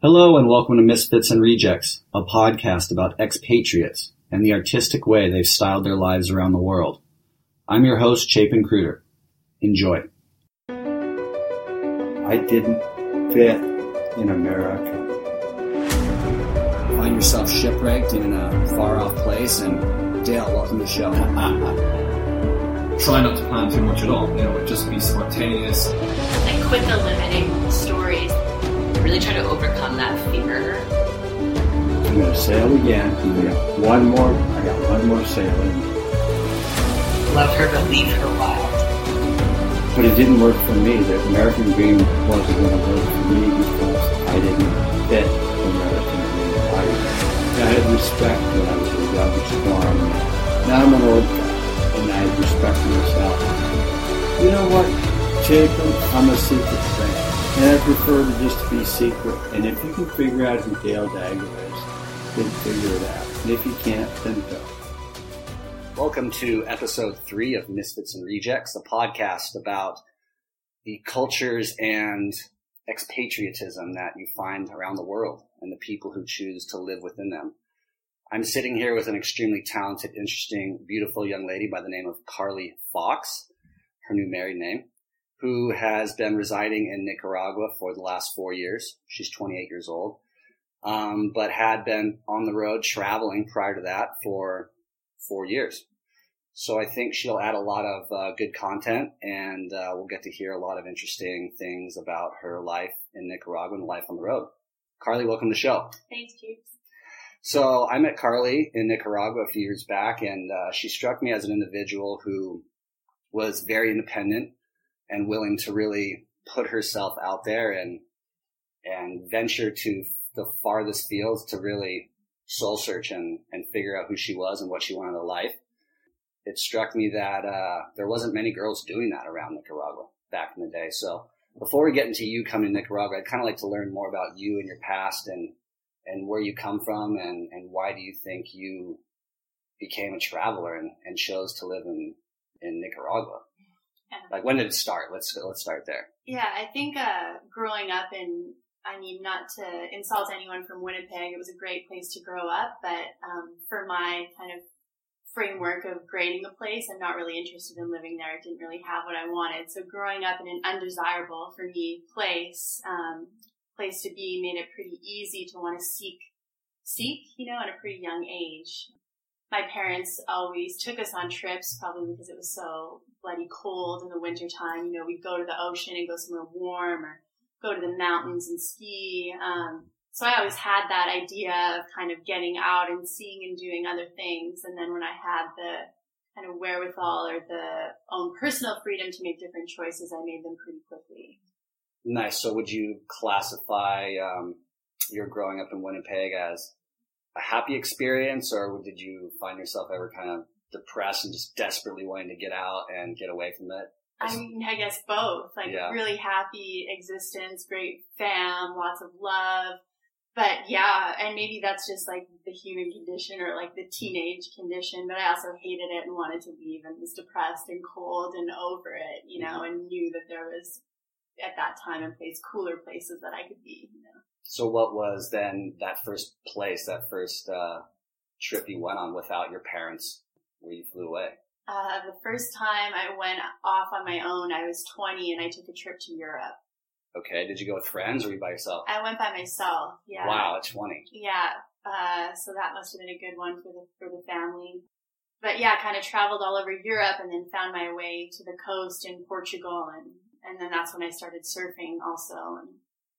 Hello and welcome to Misfits and Rejects, a podcast about expatriates and the artistic way they've styled their lives around the world. I'm your host, Chapin Kruder. Enjoy. I didn't fit in America. Find yourself shipwrecked in a far off place and Dale, welcome to the show. Try not to plan too much at all, you know, just be spontaneous. like quit the limiting Really try to overcome that fear. I'm gonna sail again. I got one more. I got one more sailing, Love her, but leave her wild. but it didn't work for me. The American dream wasn't gonna work for me because I didn't fit the American dream. I, I had respect when I was a young, strong man. Now I'm an old guy, and I respect for myself. You know what, Jacob? I'm a secret fan. And I prefer to just to be secret. And if you can figure out who Dale Dagger is, then figure it out. And if you can't, then don't. Welcome to episode three of Misfits and Rejects, a podcast about the cultures and expatriatism that you find around the world and the people who choose to live within them. I'm sitting here with an extremely talented, interesting, beautiful young lady by the name of Carly Fox, her new married name, who has been residing in Nicaragua for the last four years. She's 28 years old, um, but had been on the road traveling prior to that for four years. So I think she'll add a lot of uh, good content, and uh, we'll get to hear a lot of interesting things about her life in Nicaragua and life on the road. Carly, welcome to the show. Thanks, James. So I met Carly in Nicaragua a few years back, and uh, she struck me as an individual who was very independent and willing to really put herself out there and and venture to the farthest fields to really soul search and, and figure out who she was and what she wanted in life. It struck me that uh, there wasn't many girls doing that around Nicaragua back in the day. So before we get into you coming to Nicaragua, I'd kind of like to learn more about you and your past and and where you come from and, and why do you think you became a traveler and, and chose to live in, in Nicaragua? Yeah. Like when did it start? Let's let's start there. Yeah, I think uh, growing up in, I mean, not to insult anyone from Winnipeg, it was a great place to grow up, but um, for my kind of framework of grading a place, I'm not really interested in living there. I didn't really have what I wanted. So growing up in an undesirable for me place, um, place to be made it pretty easy to want to seek, seek, you know, at a pretty young age. My parents always took us on trips, probably because it was so bloody cold in the wintertime. You know, we'd go to the ocean and go somewhere warm or go to the mountains and ski. Um, so I always had that idea of kind of getting out and seeing and doing other things. And then when I had the kind of wherewithal or the own personal freedom to make different choices, I made them pretty quickly. Nice. So would you classify um, your growing up in Winnipeg as a happy experience, or did you find yourself ever kind of depressed and just desperately wanting to get out and get away from it? I mean, I guess both. Like Yeah. really happy existence, great fam, lots of love. But yeah, and maybe that's just like the human condition or like the teenage condition, but I also hated it and wanted to leave and was depressed and cold and over it, you know, and knew that there was at that time and place cooler places that I could be, you know. So what was then that first place, that first uh, trip you went on without your parents, where you flew away? Uh, the first time I went off on my own, I was 20 and I took a trip to Europe. Okay. Did you go with friends or were you by yourself? I went by myself. Yeah. Wow, at 20. Yeah. Uh, so that must have been a good one for the for the family. But yeah, kind of traveled all over Europe and then found my way to the coast in Portugal and and then that's when I started surfing also and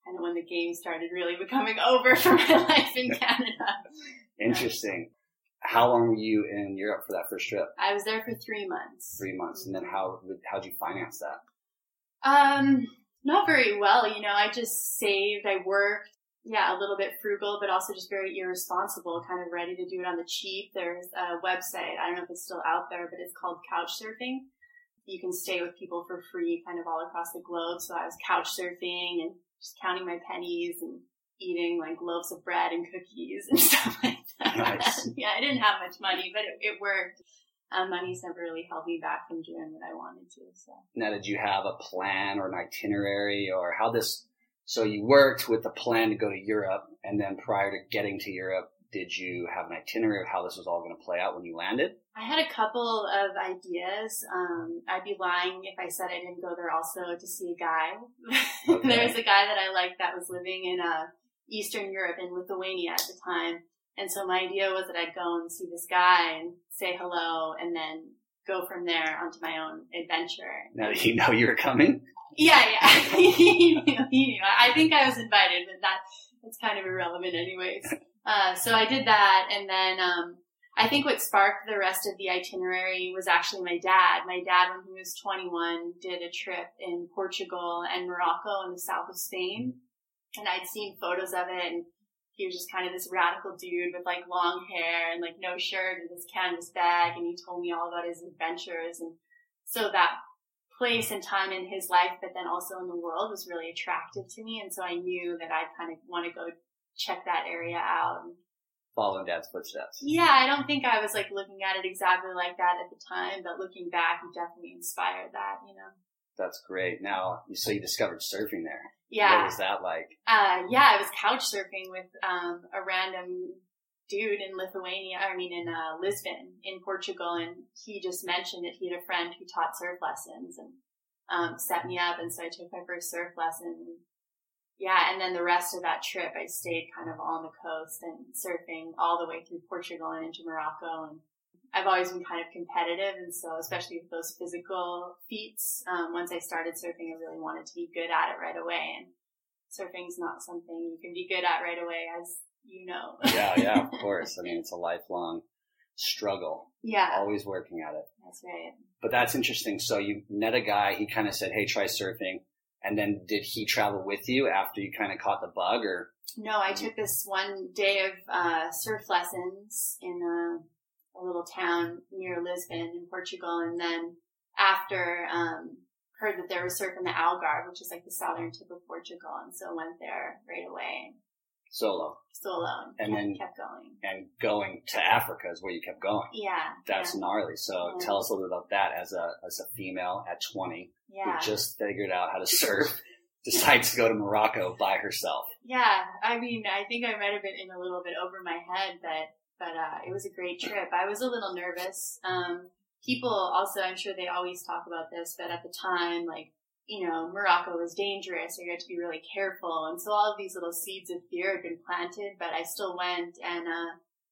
kind of when the game started really becoming over for my life in Canada. Interesting. How long were you in Europe for that first trip? I was there for three months. Three months. And then how how'd you finance that? Um, not very well, you know, I just saved, I worked, yeah, a little bit frugal, but also just very irresponsible, kind of ready to do it on the cheap. There's a website, I don't know if it's still out there, but it's called Couchsurfing. You can stay with people for free kind of all across the globe. So I was couch surfing and just counting my pennies and eating like loaves of bread and cookies and stuff like. Nice. yeah, I didn't have much money, but it, it worked. Um, money's never really held me back from doing what I wanted to. So Now, did you have a plan or an itinerary or how this So you worked with the plan to go to Europe, and then prior to getting to Europe, did you have an itinerary of how this was all going to play out when you landed? I had a couple of ideas. Um, I'd be lying if I said I didn't go there also to see a guy. Okay. there was a guy that I liked that was living in uh, Eastern Europe in Lithuania at the time. And so my idea was that I'd go and see this guy and say hello and then go from there onto my own adventure. Now that you know you were coming, Yeah, yeah. he knew, he knew. I think I was invited, but that that's kind of irrelevant anyways. Uh, so I did that and then um, I think what sparked the rest of the itinerary was actually my dad. My dad, when he was 21, did a trip in Portugal and Morocco in the south of Spain. And I'd seen photos of it and he was just kind of this radical dude with like long hair and like no shirt and this canvas bag and he told me all about his adventures and so that place and time in his life but then also in the world was really attractive to me and so I knew that I'd kind of want to go check that area out and following dad's footsteps. yeah, I don't think I was like looking at it exactly like that at the time, but looking back, it definitely inspired that, you know. That's great. Now, so you discovered surfing there. Yeah. What was that like? Uh, yeah, I was couch surfing with, um, a random dude in Lithuania, I mean in, uh, Lisbon in Portugal, and he just mentioned that he had a friend who taught surf lessons and, um, set me up, and so I took my first surf lesson. Yeah, and then the rest of that trip, I stayed kind of on the coast and surfing all the way through Portugal and into Morocco. And I've always been kind of competitive, and so especially with those physical feats, um, once I started surfing, I really wanted to be good at it right away. And surfing's not something you can be good at right away, as you know. Yeah, yeah, of course. I mean, it's a lifelong struggle, yeah, always working at it. that's right. But that's interesting. So you met a guy, he kind of said, Hey, try surfing. And then did he travel with you after you kind of caught the bug or? No, I took this one day of uh, surf lessons in a, a little town near Lisbon in Portugal, and then after um, heard that there was surf in the Algarve, which is like the southern tip of Portugal, and so went there right away, Solo. solo, and, And then- kept going. And going to Africa is where you kept going. Yeah, That's yeah, gnarly. So Yeah. tell us a little bit about that as a, as a female at 20 yeah. who just figured out how to surf, decides to go to Morocco by herself. Yeah, I mean, I think I might have been in a little bit over my head, but but uh, it was a great trip. I was a little nervous. Um, people also, I'm sure they always talk about this, but at the time, like you know, Morocco was dangerous, or you had to be really careful, and so all of these little seeds of fear had been planted. But I still went, and uh,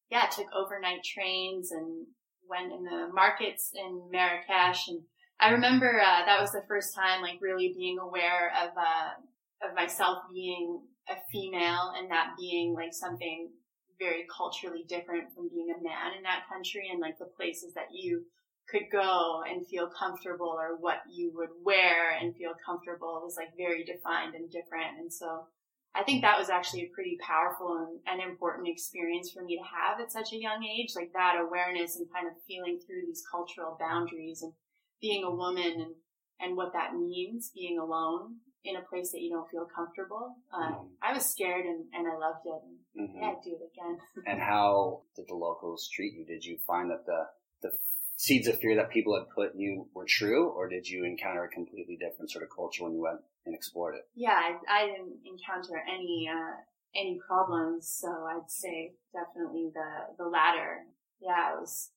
yeah, took overnight trains and went in the markets in Marrakesh, and I remember uh, that was the first time, like really being aware of. Uh, of myself being a female and that being like something very culturally different from being a man in that country and like the places that you could go and feel comfortable or what you would wear and feel comfortable was like very defined and different. And so I think that was actually a pretty powerful and, and important experience for me to have at such a young age, like that awareness and kind of feeling through these cultural boundaries and being a woman and, and what that means, being alone in a place that you don't feel comfortable. Uh, Mhm. I was scared and, and I loved it. And Mhm. yeah, I'd do it again. And how did the locals treat you? Did you find that the, the seeds of fear that people had put in you were true, or did you encounter a completely different sort of culture when you went and explored it? Yeah, I, I didn't encounter any uh, any problems, so I'd say definitely the the latter. Yeah, it was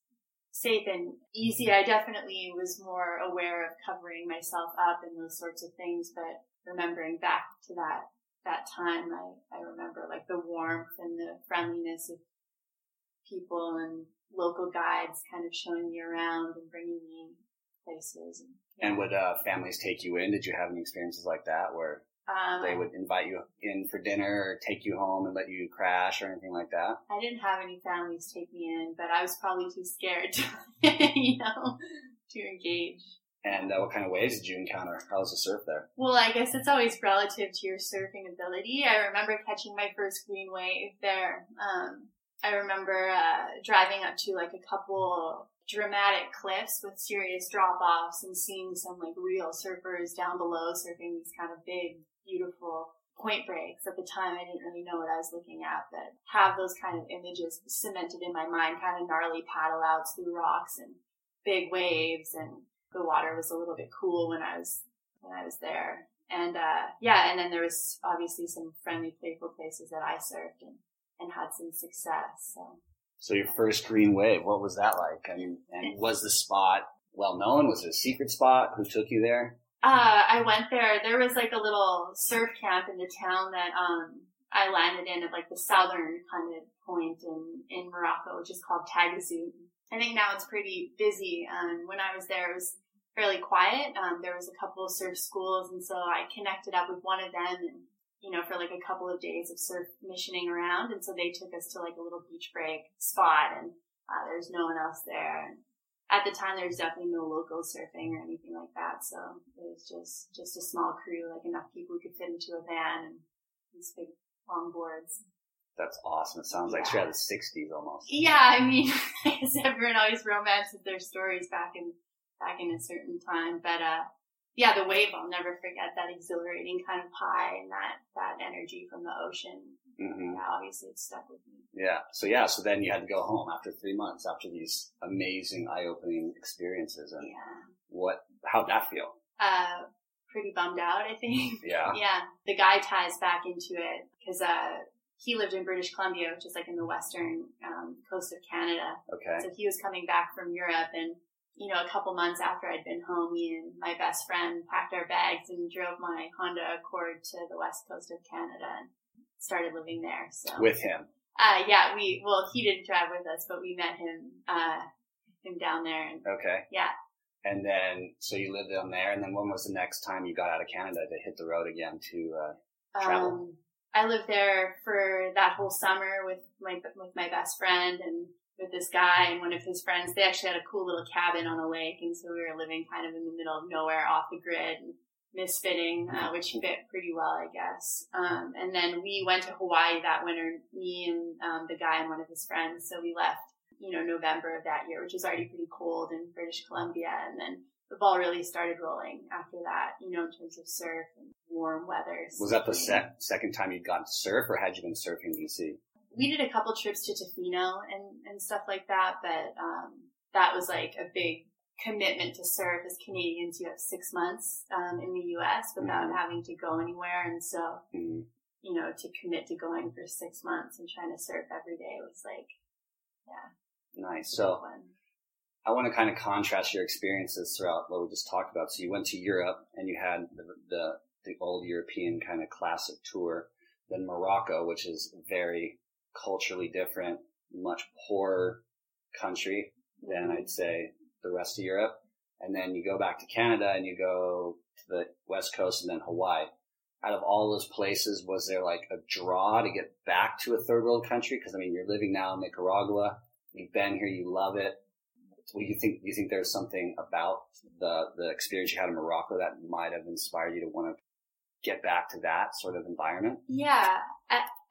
safe and easy. I definitely was more aware of covering myself up and those sorts of things, but remembering back to that that time, I, I remember like the warmth and the friendliness of people and local guides kind of showing me around and bringing me places. And, And would uh, families take you in? Did you have any experiences like that where um, they would invite you in for dinner or take you home and let you crash or anything like that? I didn't have any families take me in, but I was probably too scared to, you know, to engage. And uh, what kind of waves did you encounter? How was the surf there? Well, I guess it's always relative to your surfing ability. I remember catching my first green wave there. Um, I remember uh, driving up to like a couple dramatic cliffs with serious drop offs and seeing some like real surfers down below surfing these kind of big, beautiful point breaks. At the time, I didn't really know what I was looking at, but have those kind of images cemented in my mind, kind of gnarly paddle outs through rocks and big waves and the water was a little bit cool when I was when I was there. and uh, yeah, and then there was obviously some friendly, playful places that I surfed and, and had some success. So. So your first green wave, what was that like? And, and was the spot well known? Was it a secret spot? Who took you there? Uh, I went there. There was like a little surf camp in the town that um, I landed in at like the southern kind of point in, in Morocco, which is called Tagazout. I think now it's pretty busy. Um, when I was there, it was fairly quiet. Um, there was a couple of surf schools, and so I connected up with one of them, and you know, for like a couple of days of surf missioning around. And so they took us to like a little beach break spot, and uh, there's no one else there. And at the time, there's definitely no local surfing or anything like that. So it was just just a small crew, like enough people who could fit into a van and these big long boards. That's awesome. It sounds like straight out of the '60s almost. Yeah, I mean, everyone always romances their stories back in back in a certain time, but uh, yeah, the wave I'll never forget that exhilarating kind of high and that that energy from the ocean. hmm Yeah, obviously it stuck with me. Yeah. So yeah. So then you had to go home after three months after these amazing, eye-opening experiences. And Yeah. what? How'd that feel? Uh, pretty bummed out, I think. Yeah. yeah. The guy ties back into it because uh, he lived in British Columbia, which is like in the western um, coast of Canada. Okay. So he was coming back from Europe and you know, a couple months after I'd been home, me and my best friend packed our bags and drove my Honda Accord to the west coast of Canada and started living there. So, With him. uh, yeah, we, well, he didn't drive with us, but we met him, uh, him down there and Okay. yeah. And then, so you lived down there, and then when was the next time you got out of Canada to hit the road again to, uh, Travel. Um, I lived there for that whole summer with my, with my best friend and with this guy and one of his friends. They actually had a cool little cabin on a lake, and so we were living kind of in the middle of nowhere, off the grid, and misfitting, uh, which fit pretty well, I guess. Um, and then we went to Hawaii that winter, me and um, the guy and one of his friends. So we left, you know, November of that year, which was already pretty cold in British Columbia, and then the ball really started rolling after that, you know, in terms of surf and warm weather. was that the sec- second time you'd gone to surf, or had you been surfing in BC? We did a couple trips to Tofino and, and stuff like that, but um, that was like a big commitment to serve. As Canadians, you have six months um, in the U.S. without Mhm. having to go anywhere, and so Mhm. you know to commit to going for six months and trying to surf every day was like yeah, Nice. So. I want to kind of contrast your experiences throughout what we just talked about. So you went to Europe and you had the, the, the old European kind of classic tour, then Morocco, which is very culturally different, much poorer country than mm-hmm. I'd say the rest of Europe. And then you go back to Canada and you go to the West Coast and then Hawaii. Out of all those places, was there like a draw to get back to a third world country? Because I mean, you're living now in Nicaragua. You've been here. You love it. What do you think? You think there's something about the the experience you had in Morocco that might have inspired you to want to get back to that sort of environment? Yeah,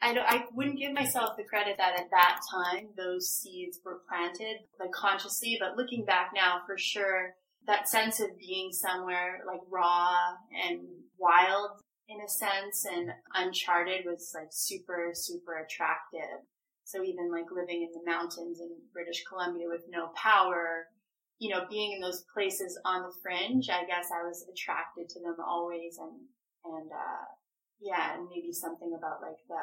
I, I, wouldn't give myself the credit that at that time those seeds were planted, like consciously, but looking back now, for sure, that sense of being somewhere like raw and wild in a sense and uncharted was like super, super attractive. So even like living in the mountains in British Columbia with no power, you know, being in those places on the fringe, I guess I was attracted to them always and, and, uh, yeah, and maybe something about like the,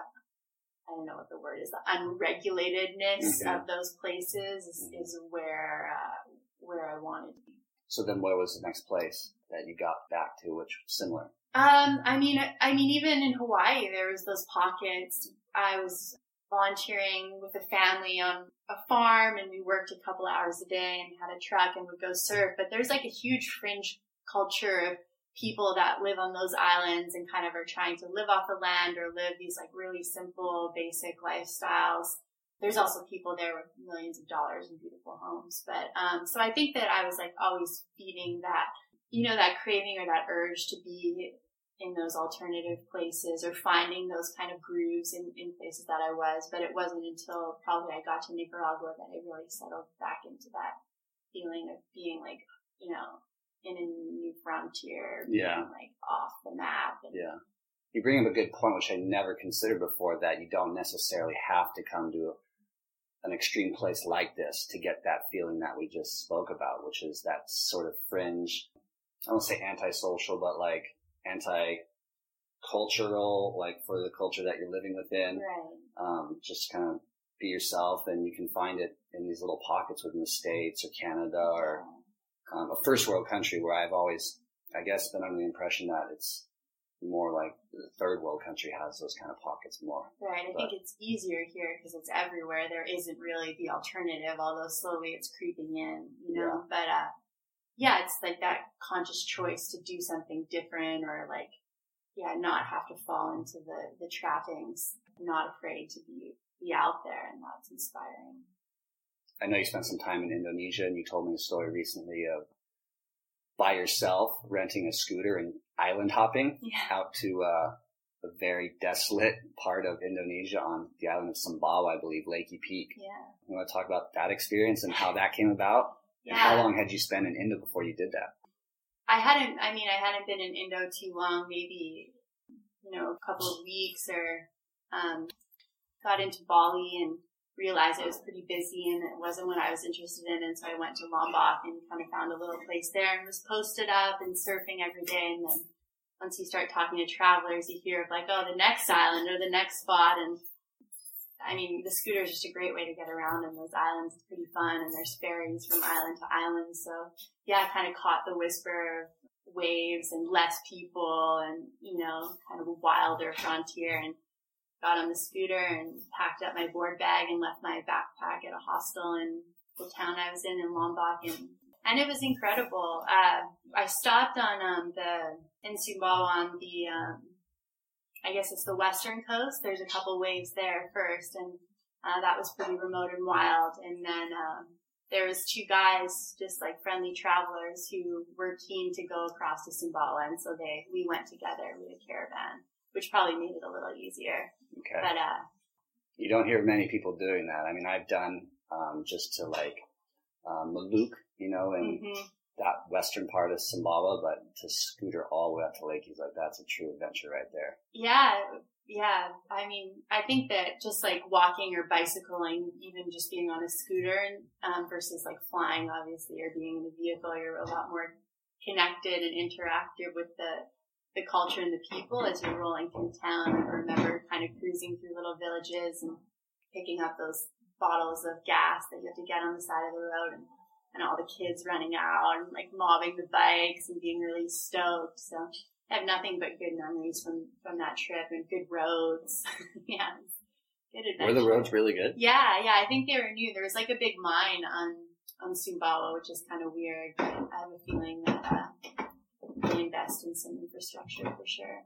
I don't know what the word is, the unregulatedness Mhm. of those places is, is where, uh, where I wanted to be. So then, where was the next place that you got back to, which was similar? Um, I mean, I- I mean, even in Hawaii, there was those pockets. I was volunteering with a family on a farm and we worked a couple hours a day and had a truck and would go surf. But there's like a huge fringe culture of people that live on those islands and kind of are trying to live off the land or live these like really simple, basic lifestyles. There's also people there with millions of dollars and beautiful homes. But, um, so I think that I was like always feeding that, you know, that craving or that urge to be in those alternative places or finding those kind of grooves in, in places that I was. But it wasn't until probably I got to Nicaragua that I really settled back into that feeling of being like, you know, in a new frontier, being Yeah. like off the map. And, Yeah. You bring up a good point, which I never considered before, that you don't necessarily have to come to an extreme place like this to get that feeling that we just spoke about, which is that sort of fringe, I don't say antisocial, but like anti-cultural, like for the culture that you're living within. Right. Um, just kind of be yourself, and you can find it in these little pockets within the states or Canada or um, a first world country where I've always, I guess, been under the impression that it's more like the third world country has those kind of pockets more. Right. I But- think it's easier here because it's everywhere. There isn't really the alternative, although slowly it's creeping in, you know. But uh, yeah, it's like that conscious choice to do something different or like, yeah, not have to fall into the the trappings. Not afraid to be be out there, and that's inspiring. I know you spent some time in Indonesia, and you told me a story recently of by yourself renting a scooter and island hopping Yeah. out to uh, a very desolate part of Indonesia on the island of Sumbawa, I believe, Lakey Peak. Yeah. You want to talk about that experience and how that came about? Yeah. And how long had you spent in Indo before you did that? I hadn't, I mean, I hadn't been in Indo too long, maybe, you know, a couple of weeks or, um, got into Bali and realized it was pretty busy and it wasn't what I was interested in. And so I went to Lombok and kind of found a little place there and was posted up and surfing every day. And then once you start talking to travelers, you hear of like, oh, the next island or the next spot. And I mean, the scooter is just a great way to get around and those islands. It's pretty fun and there's ferries from island to island. So yeah, I kind of caught the whisper of waves and less people and, you know, kind of a wilder frontier and got on the scooter and packed up my board bag and left my backpack at a hostel in the town I was in in Lombok and and it was incredible. Uh, I stopped on um, the in Sumbawa on the um, I guess it's the western coast. There's a couple waves there first, and uh, that was pretty remote and wild. And then um, there was two guys, just like friendly travelers, who were keen to go across to Sumbawa, and so they we went together with a caravan, which probably made it a little easier. Okay. But uh, You don't hear many people doing that. I mean, I've done um, just to like um, Maluk, you know, and mhm. that western part of Sumbawa, but to scooter all the way up to Lake, Lakey's like that's a true adventure right there. Yeah, yeah. I mean, I think that just like walking or bicycling, even just being on a scooter, um, versus like flying, obviously, or being in a vehicle, you're a lot more connected and interactive with the the culture and the people as you're rolling through town. I remember kind of cruising through little villages and picking up those bottles of gas that you have to get on the side of the road and and all the kids running out and like mobbing the bikes and being really stoked. So I have nothing but good memories from from that trip and good roads. yeah, good Were the roads really good? Yeah, yeah. I think they were new. There was like a big mine on on Sumbawa, which is kind of weird. But I have a feeling that uh, invest in some infrastructure for sure.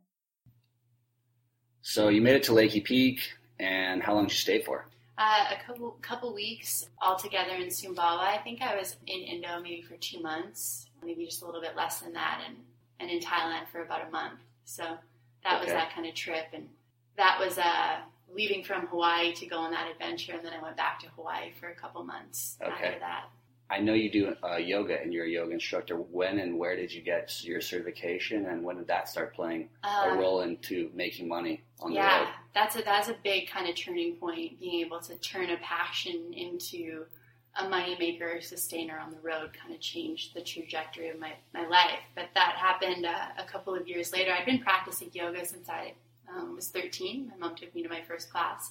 So you made it to Lakey Peak, and how long did you stay for? Uh, a couple couple weeks all together in Sumbawa. I think I was in Indo maybe for two months, maybe just a little bit less than that, and and in Thailand for about a month. So that was that kind of trip, and that was uh, leaving from Hawaii to go on that adventure, and then I went back to Hawaii for a couple months Okay. after that. I know you do uh, yoga, and you're a yoga instructor. When and where did you get your certification, and when did that start playing a Uh, role into making money on the yeah, road? that's a that's a big kind of turning point. Being able to turn a passion into a moneymaker sustainer on the road kind of changed the trajectory of my, my life. But that happened uh, a couple of years later. I'd been practicing yoga since I um, was 13. My mom took me to my first class.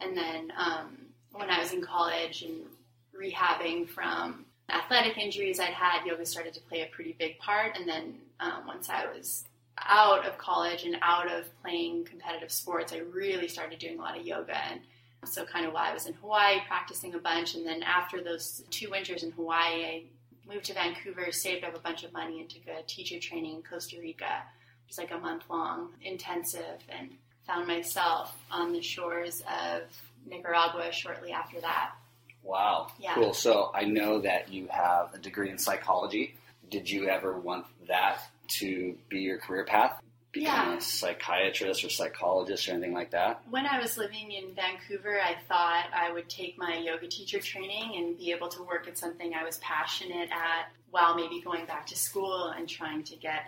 And then um, when I was in college and rehabbing from athletic injuries I'd had, yoga started to play a pretty big part. And then um, once I was out of college and out of playing competitive sports, I really started doing a lot of yoga. And so, kind of while I was in Hawaii practicing a bunch, and then after those two winters in Hawaii, I moved to Vancouver, saved up a bunch of money, and took a teacher training in Costa Rica. It was like a month long intensive, and found myself on the shores of Nicaragua shortly after that. Wow, Yeah. cool. So I know that you have a degree in psychology. Did you ever want that to be your career path? Become Yeah. a psychiatrist or psychologist or anything like that? When I was living in Vancouver, I thought I would take my yoga teacher training and be able to work at something I was passionate at while maybe going back to school and trying to get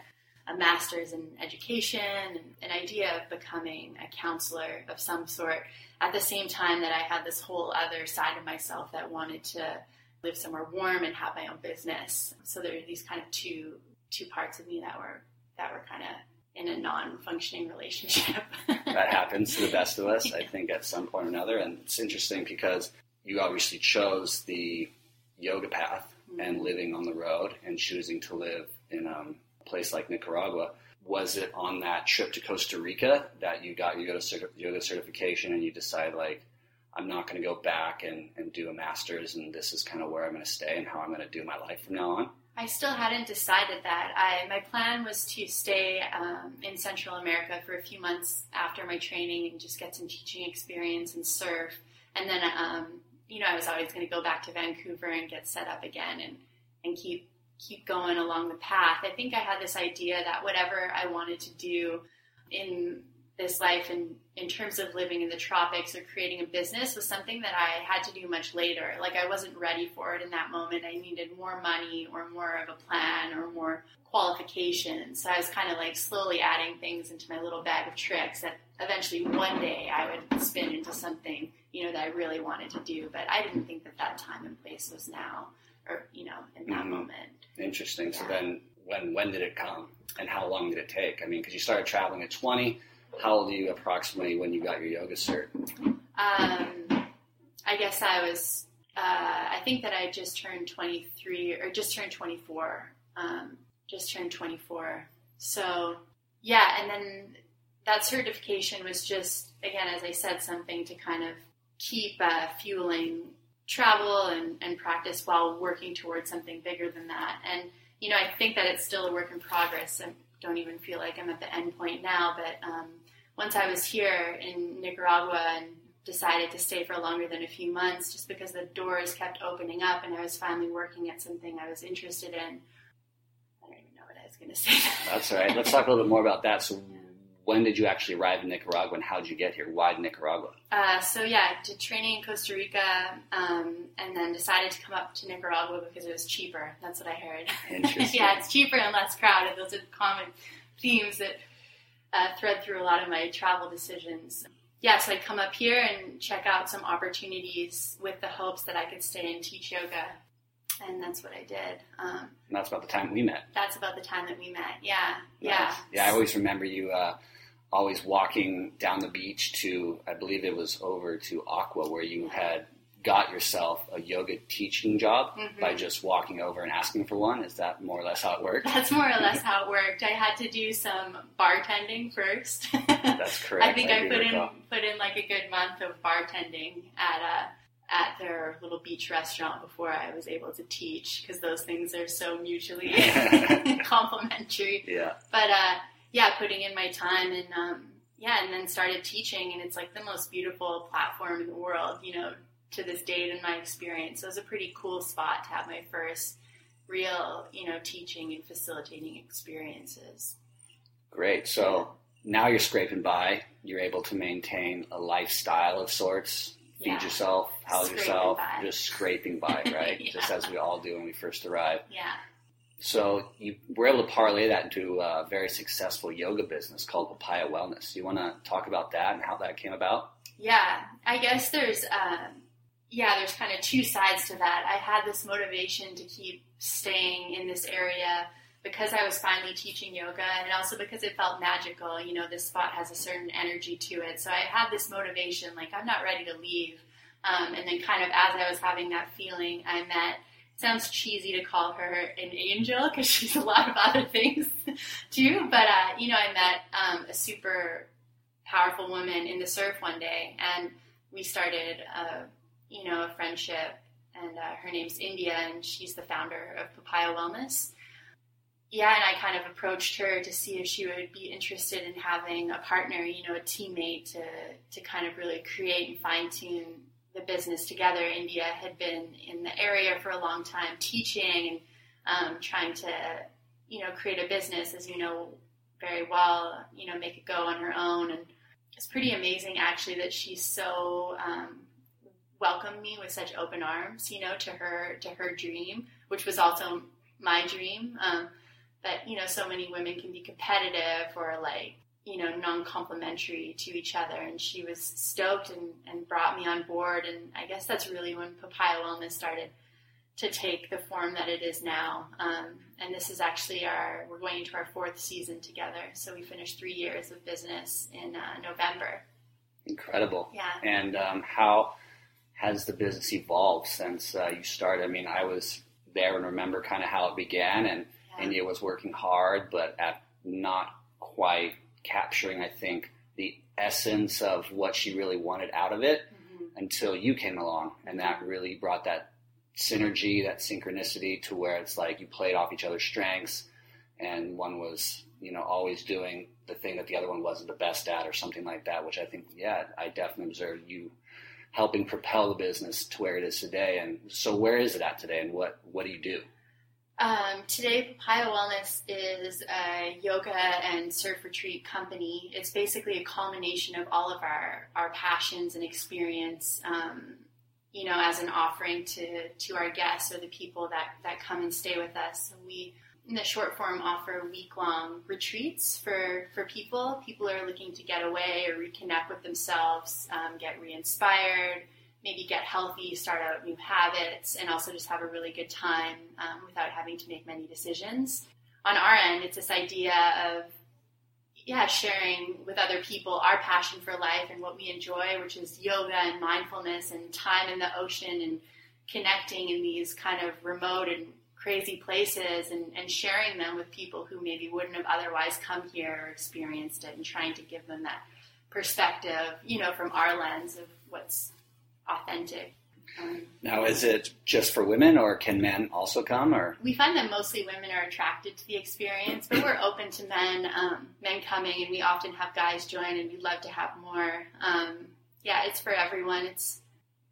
a master's in education and an idea of becoming a counselor of some sort at the same time that I had this whole other side of myself that wanted to live somewhere warm and have my own business. So there are these kind of two two parts of me that were that were kind of in a non-functioning relationship. that happens to the best of us, I think, at some point or another. And it's interesting because you obviously chose the yoga path and living on the road and choosing to live in um, a place like Nicaragua. Was it on that trip to Costa Rica that you got your yoga, cer- yoga certification and you decide like, I'm not going to go back and, and do a master's and this is kind of where I'm going to stay and how I'm going to do my life from now on? I still hadn't decided that. I my plan was to stay um, in Central America for a few months after my training and just get some teaching experience and surf. And then, um, you know, I was always going to go back to Vancouver and get set up again and and keep keep going along the path. I think I had this idea that whatever I wanted to do in this life in, in terms of living in the tropics or creating a business was something that I had to do much later. Like I wasn't ready for it in that moment. I needed more money or more of a plan or more qualifications. So I was kind of like slowly adding things into my little bag of tricks that eventually one day I would spin into something, you know, that I really wanted to do. But I didn't think that that time and place was now or, you know, in that Mhm. moment. Interesting. So then, when when did it come, and how long did it take? I mean, because you started traveling at 20. How old are you approximately when you got your yoga cert? Um, I guess I was. Uh, I think that I just turned 23 or just turned 24. Um, just turned 24. So yeah, and then that certification was just again, as I said, something to kind of keep uh, fueling travel and, and practice while working towards something bigger than that. And you know, I think that it's still a work in progress. I don't even feel like I'm at the end point now, but um, once I was here in Nicaragua and decided to stay for longer than a few months just because the doors kept opening up and I was finally working at something I was interested in. I don't even know what I was going to say. That's all right. Let's talk a little bit more about that. So, when did you actually arrive in Nicaragua, and how did you get here? Why Nicaragua? Uh, so yeah, I did training in Costa Rica, um, and then decided to come up to Nicaragua because it was cheaper. That's what I heard. Interesting. yeah, it's cheaper and less crowded. Those are common themes that uh, thread through a lot of my travel decisions. Yeah, so I'd come up here and check out some opportunities with the hopes that I could stay and teach yoga, and that's what I did. Um, And that's about the time we met. that's about the time that we met. Yeah, yeah, Yeah, I always remember you uh, always walking down the beach to, I believe it was over to Aqua, where you had got yourself a yoga teaching job Mhm. by just walking over and asking for one. Is that more or less how it worked? That's more or less how it worked. I had to do some bartending first. That's correct. I think I, do put in recall. put in like a good month of bartending at a at their little beach restaurant before I was able to teach because those things are so mutually complementary. Yeah. But uh, yeah, putting in my time and um, yeah, and then started teaching, and it's like the most beautiful platform in the world. You know, to this date in my experience, so it was a pretty cool spot to have my first real, you know, teaching and facilitating experiences. Great. So now you're scraping by. You're able to maintain a lifestyle of sorts. Feed Yeah. yourself, house Scraping yourself, by. just scraping by, right? Yeah. Just as we all do when we first arrive. Yeah. So you were able to parlay that into a very successful yoga business called Papaya Wellness. You want to talk about that and how that came about? Yeah, I guess there's um, yeah, there's kind of two sides to that. I had this motivation to keep staying in this area because I was finally teaching yoga, and also because it felt magical. You know, this spot has a certain energy to it, so I had this motivation, like I'm not ready to leave. Um, and then, kind of as I was having that feeling, I met. Sounds cheesy to call her an angel because she's a lot of other things too. But uh, you know, I met um, a super powerful woman in the surf one day, and we started, a, you know, a friendship. And uh, her name's India, and she's the founder of Papaya Wellness. Yeah, and I kind of approached her to see if she would be interested in having a partner, you know, a teammate to to kind of really create and fine tune the business together. India had been in the area for a long time, teaching and um, trying to, you know, create a business, as you know very well, you know, make it go on her own. And it's pretty amazing, actually, that she's so um, welcomed me with such open arms, you know, to her to her dream, which was also my dream. Um, that you know, so many women can be competitive or like you know non-complimentary to each other, and she was stoked and, and brought me on board. And I guess that's really when Papaya Wellness started to take the form that it is now. Um, and this is actually our we're going into our fourth season together. So we finished three years of business in uh, November. Incredible. Yeah. And um, how has the business evolved since uh, you started? I mean, I was there and remember kind of how it began, and Yeah. India was working hard, but at not quite capturing, I think, the essence of what she really wanted out of it Mhm. until you came along, and that really brought that synergy, that synchronicity to where it's like you played off each other's strengths, and one was, you know, always doing the thing that the other one wasn't the best at, or something like that. Which I think, yeah, I definitely observed you helping propel the business to where it is today. And so, where is it at today, and what what do you do? Um, today, Papaya Wellness is a yoga and surf retreat company. It's basically a culmination of all of our, our passions and experience, um, you know, as an offering to, to our guests or the people that, that come and stay with us. So we, in the short form, offer week long retreats for, for people. People are looking to get away or reconnect with themselves, um, get re inspired, maybe get healthy, start out new habits, and also just have a really good time um, without having to make many decisions. On our end, it's this idea of yeah, sharing with other people our passion for life and what we enjoy, which is yoga and mindfulness and time in the ocean and connecting in these kind of remote and crazy places and, and sharing them with people who maybe wouldn't have otherwise come here or experienced it and trying to give them that perspective, you know, from our lens of what's authentic. Um, Now, is it just for women, or can men also come? Or we find that mostly women are attracted to the experience, but we're open to men, um, men coming, and we often have guys join, and we'd love to have more. Um, yeah, it's for everyone. It's,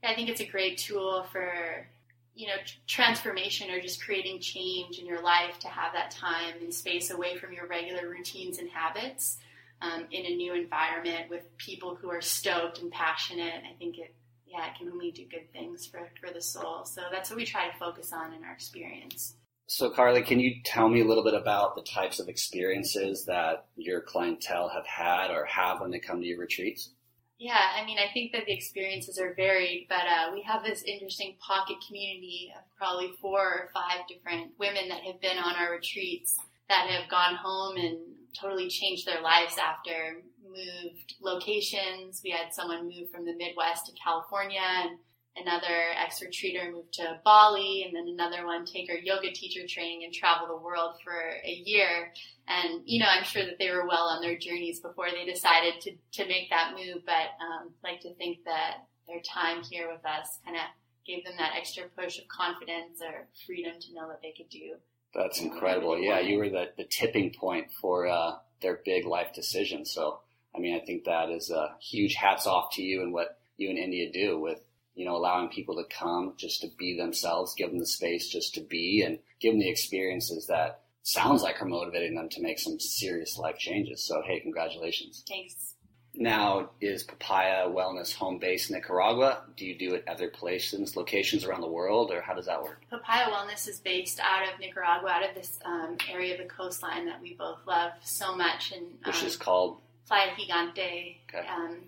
I think it's a great tool for, you know, transformation or just creating change in your life to have that time and space away from your regular routines and habits um, in a new environment with people who are stoked and passionate. I think it, yeah, it can only do good things for, for the soul. So that's what we try to focus on in our experience. so, Carly, can you tell me a little bit about the types of experiences that your clientele have had or have when they come to your retreats? Yeah, I mean, I think that the experiences are varied, but uh, we have this interesting pocket community of probably four or five different women that have been on our retreats that have gone home and totally changed their lives after moved locations. We had someone move from the Midwest to California, and another ex retreater moved to Bali, and then another one take her yoga teacher training and travel the world for a year. And, you know, I'm sure that they were well on their journeys before they decided to, to make that move, but um, like to think that their time here with us kind of gave them that extra push of confidence or freedom to know that they could do. That's incredible. Yeah, you were the, the tipping point for uh, their big life decision. So, I mean, I think that is a huge hats off to you and what you and India do with, you know, allowing people to come just to be themselves, give them the space just to be and give them the experiences that sounds like are motivating them to make some serious life changes. So, hey, congratulations. Thanks. Now, is Papaya Wellness home base Nicaragua? Do you do it other places, locations around the world, or how does that work? Papaya Wellness is based out of Nicaragua, out of this um, area of the coastline that we both love so much. And Which um, is called Playa Gigante. Okay. Um,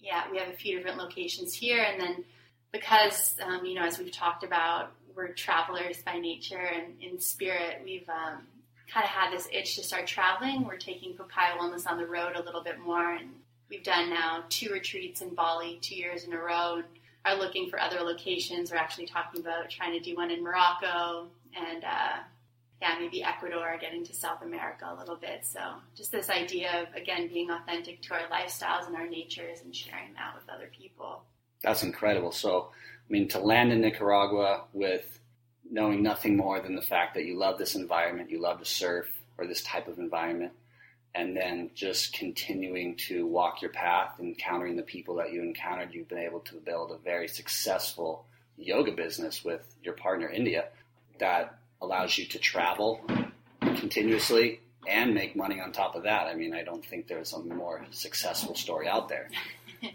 yeah, we have a few different locations here, and then because um, you know, as we've talked about, we're travelers by nature and in spirit. We've um, kind of had this itch to start traveling. We're taking Papaya Wellness on the road a little bit more, and we've done now two retreats in Bali, two years in a row, and are looking for other locations. We're actually talking about trying to do one in Morocco and. Uh, yeah, maybe Ecuador, getting to South America a little bit. So just this idea of again being authentic to our lifestyles and our natures and sharing that with other people. That's incredible. So, I mean, to land in Nicaragua with knowing nothing more than the fact that you love this environment, you love to surf or this type of environment, and then just continuing to walk your path, encountering the people that you encountered, you've been able to build a very successful yoga business with your partner, India, that allows you to travel continuously and make money on top of that. I mean, I don't think there's a more successful story out there.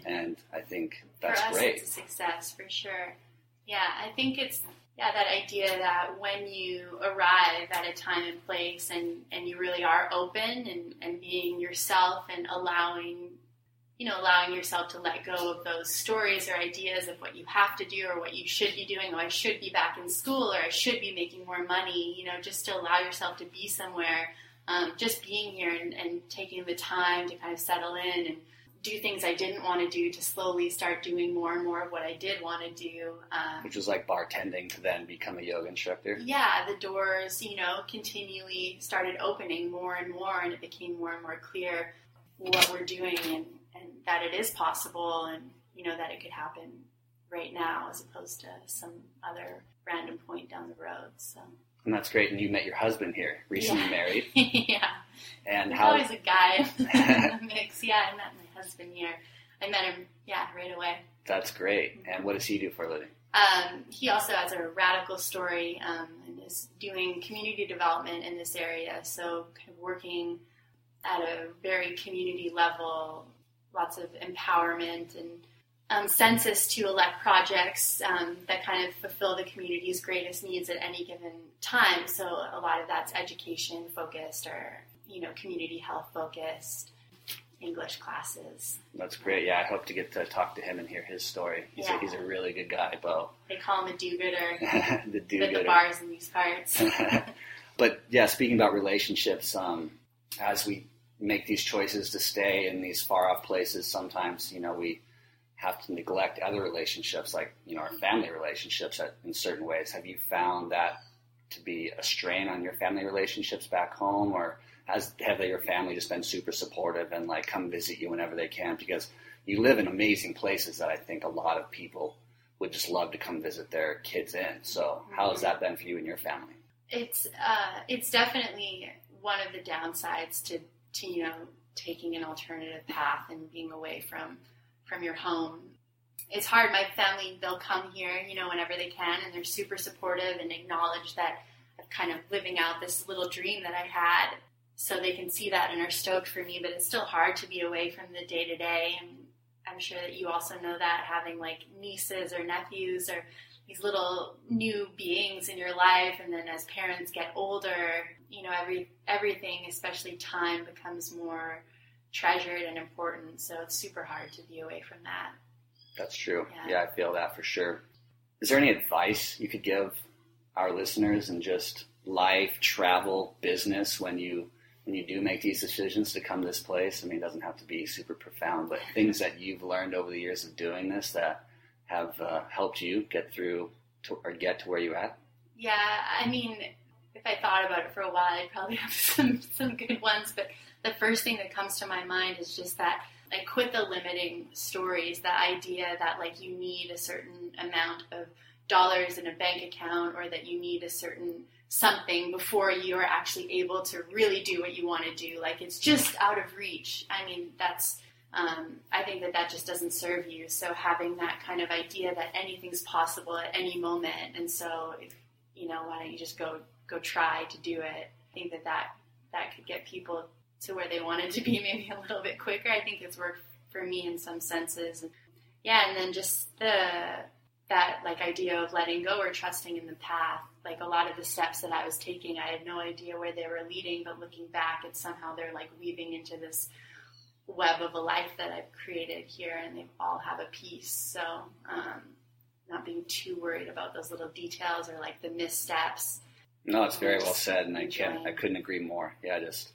And I think that's us, great. success for sure. Yeah, I think it's yeah that idea that when you arrive at a time and place and and you really are open and and being yourself and allowing you know, allowing yourself to let go of those stories or ideas of what you have to do or what you should be doing. Oh, I should be back in school or I should be making more money. You know, just to allow yourself to be somewhere. Um, just being here and, and taking the time to kind of settle in and do things I didn't want to do to slowly start doing more and more of what I did want to do. Um, Which was like bartending to then become a yoga instructor. yeah, the doors, you know, continually started opening more and more, and it became more and more clear what we're doing and, and that it is possible and, you know, that it could happen right now as opposed to some other random point down the road. So, And that's great. And you met your husband here, recently Yeah. married. yeah. And There's how always a guy in the mix. Yeah, I met my husband here. I met him, yeah, right away. that's great. And what does he do for a living? Um, he also has a radical story um, and is doing community development in this area. So, kind of working at a very community level, lots of empowerment and um, census to elect projects um, that kind of fulfill the community's greatest needs at any given time. So, a lot of that's education focused or you know community health focused. English classes. That's great. Yeah, I hope to get to talk to him and hear his story. He's, a, Yeah. he's a really good guy, Bo. They call him a do-gooder the at dude. the bars in these parts. but yeah, speaking about relationships, um, as we make these choices to stay in these far off places, sometimes you know we have to neglect other relationships, like you know our family relationships, in certain ways. Have you found that to be a strain on your family relationships back home, or has have your family just been super supportive and like come visit you whenever they can? Because you live in amazing places that I think a lot of people would just love to come visit their kids in. So, how has that been for you and your family? It's uh, it's definitely one of the downsides to to you know taking an alternative path and being away from from your home. It's hard. My family they'll come here, you know, whenever they can, and they're super supportive and acknowledge that I'm kind of living out this little dream that I had. So they can see that and are stoked for me. But it's still hard to be away from the day to day, and I'm sure that you also know that having like nieces or nephews or these little new beings in your life and then as parents get older know every everything especially time becomes more treasured and important so it's super hard to be away from that That's true. Yeah. Yeah. I feel that for sure. Is there any advice you could give our listeners in just life, travel, business when you when you do make these decisions to come to this place? I mean, it doesn't have to be super profound, but things that you've learned over the years of doing this that have uh, helped you get through to, or get to where you're at. yeah i mean if i thought about it for a while i'd probably have some some good ones but the first thing that comes to my mind is just that like quit the limiting stories the idea that like you need a certain amount of dollars in a bank account or that you need a certain something before you are actually able to really do what you want to do. Like it's just out of reach. I mean that's um, i think that that just doesn't serve you. So having that kind of idea that anything's possible at any moment and so you know why don't you just go go try to do it. I think that that that could get people to where they wanted to be maybe a little bit quicker. I think it's worked for me in some senses. Yeah and then just the that like idea of letting go or trusting in the path like a lot of the steps that i was taking i had no idea where they were leading but looking back it's somehow they're like weaving into this web of a life that i've created here and they all have a piece. So um, not being too worried about those little details or like the missteps No, it's very well said, and I can't, I couldn't agree more. Yeah, just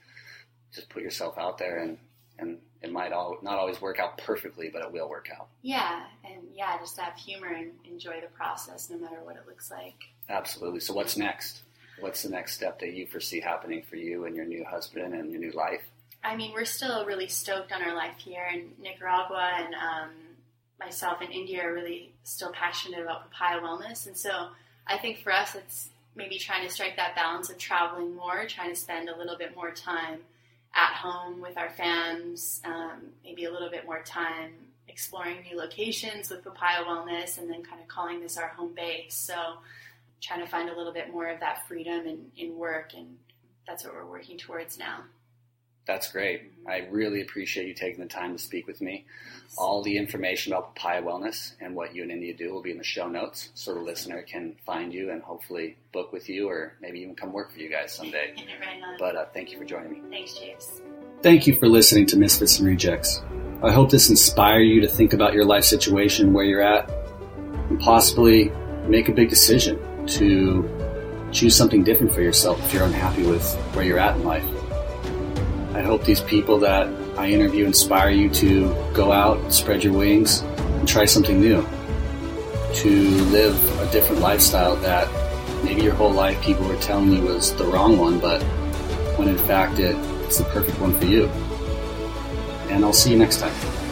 just put yourself out there, and and it might all not always work out perfectly, but it will work out. yeah and yeah just have humor and enjoy the process no matter what it looks like Absolutely. So, what's next? What's the next step that you foresee happening for you and your new husband and your new life? I mean, we're still really stoked on our life here in Nicaragua, and um, myself and India are really still passionate about papaya wellness. And so I think for us, it's maybe trying to strike that balance of traveling more, trying to spend a little bit more time at home with our fans, um, maybe a little bit more time exploring new locations with papaya wellness, and then kind of calling this our home base. So trying to find a little bit more of that freedom in, in work, and that's what we're working towards now. That's great. I really appreciate you taking the time to speak with me. All the information about Papaya Wellness and what you and India do will be in the show notes, so the listener can find you and hopefully book with you, or maybe even come work for you guys someday. But uh, thank you for joining me. Thanks, James. Thank you for listening to Misfits and Rejects. I hope this inspire you to think about your life situation, where you're at, and possibly make a big decision to choose something different for yourself if you're unhappy with where you're at in life. I hope these people that I interview inspire you to go out, spread your wings, and try something new. To live a different lifestyle that maybe your whole life people were telling you was the wrong one, but when in fact it, it's the perfect one for you. And I'll see you next time.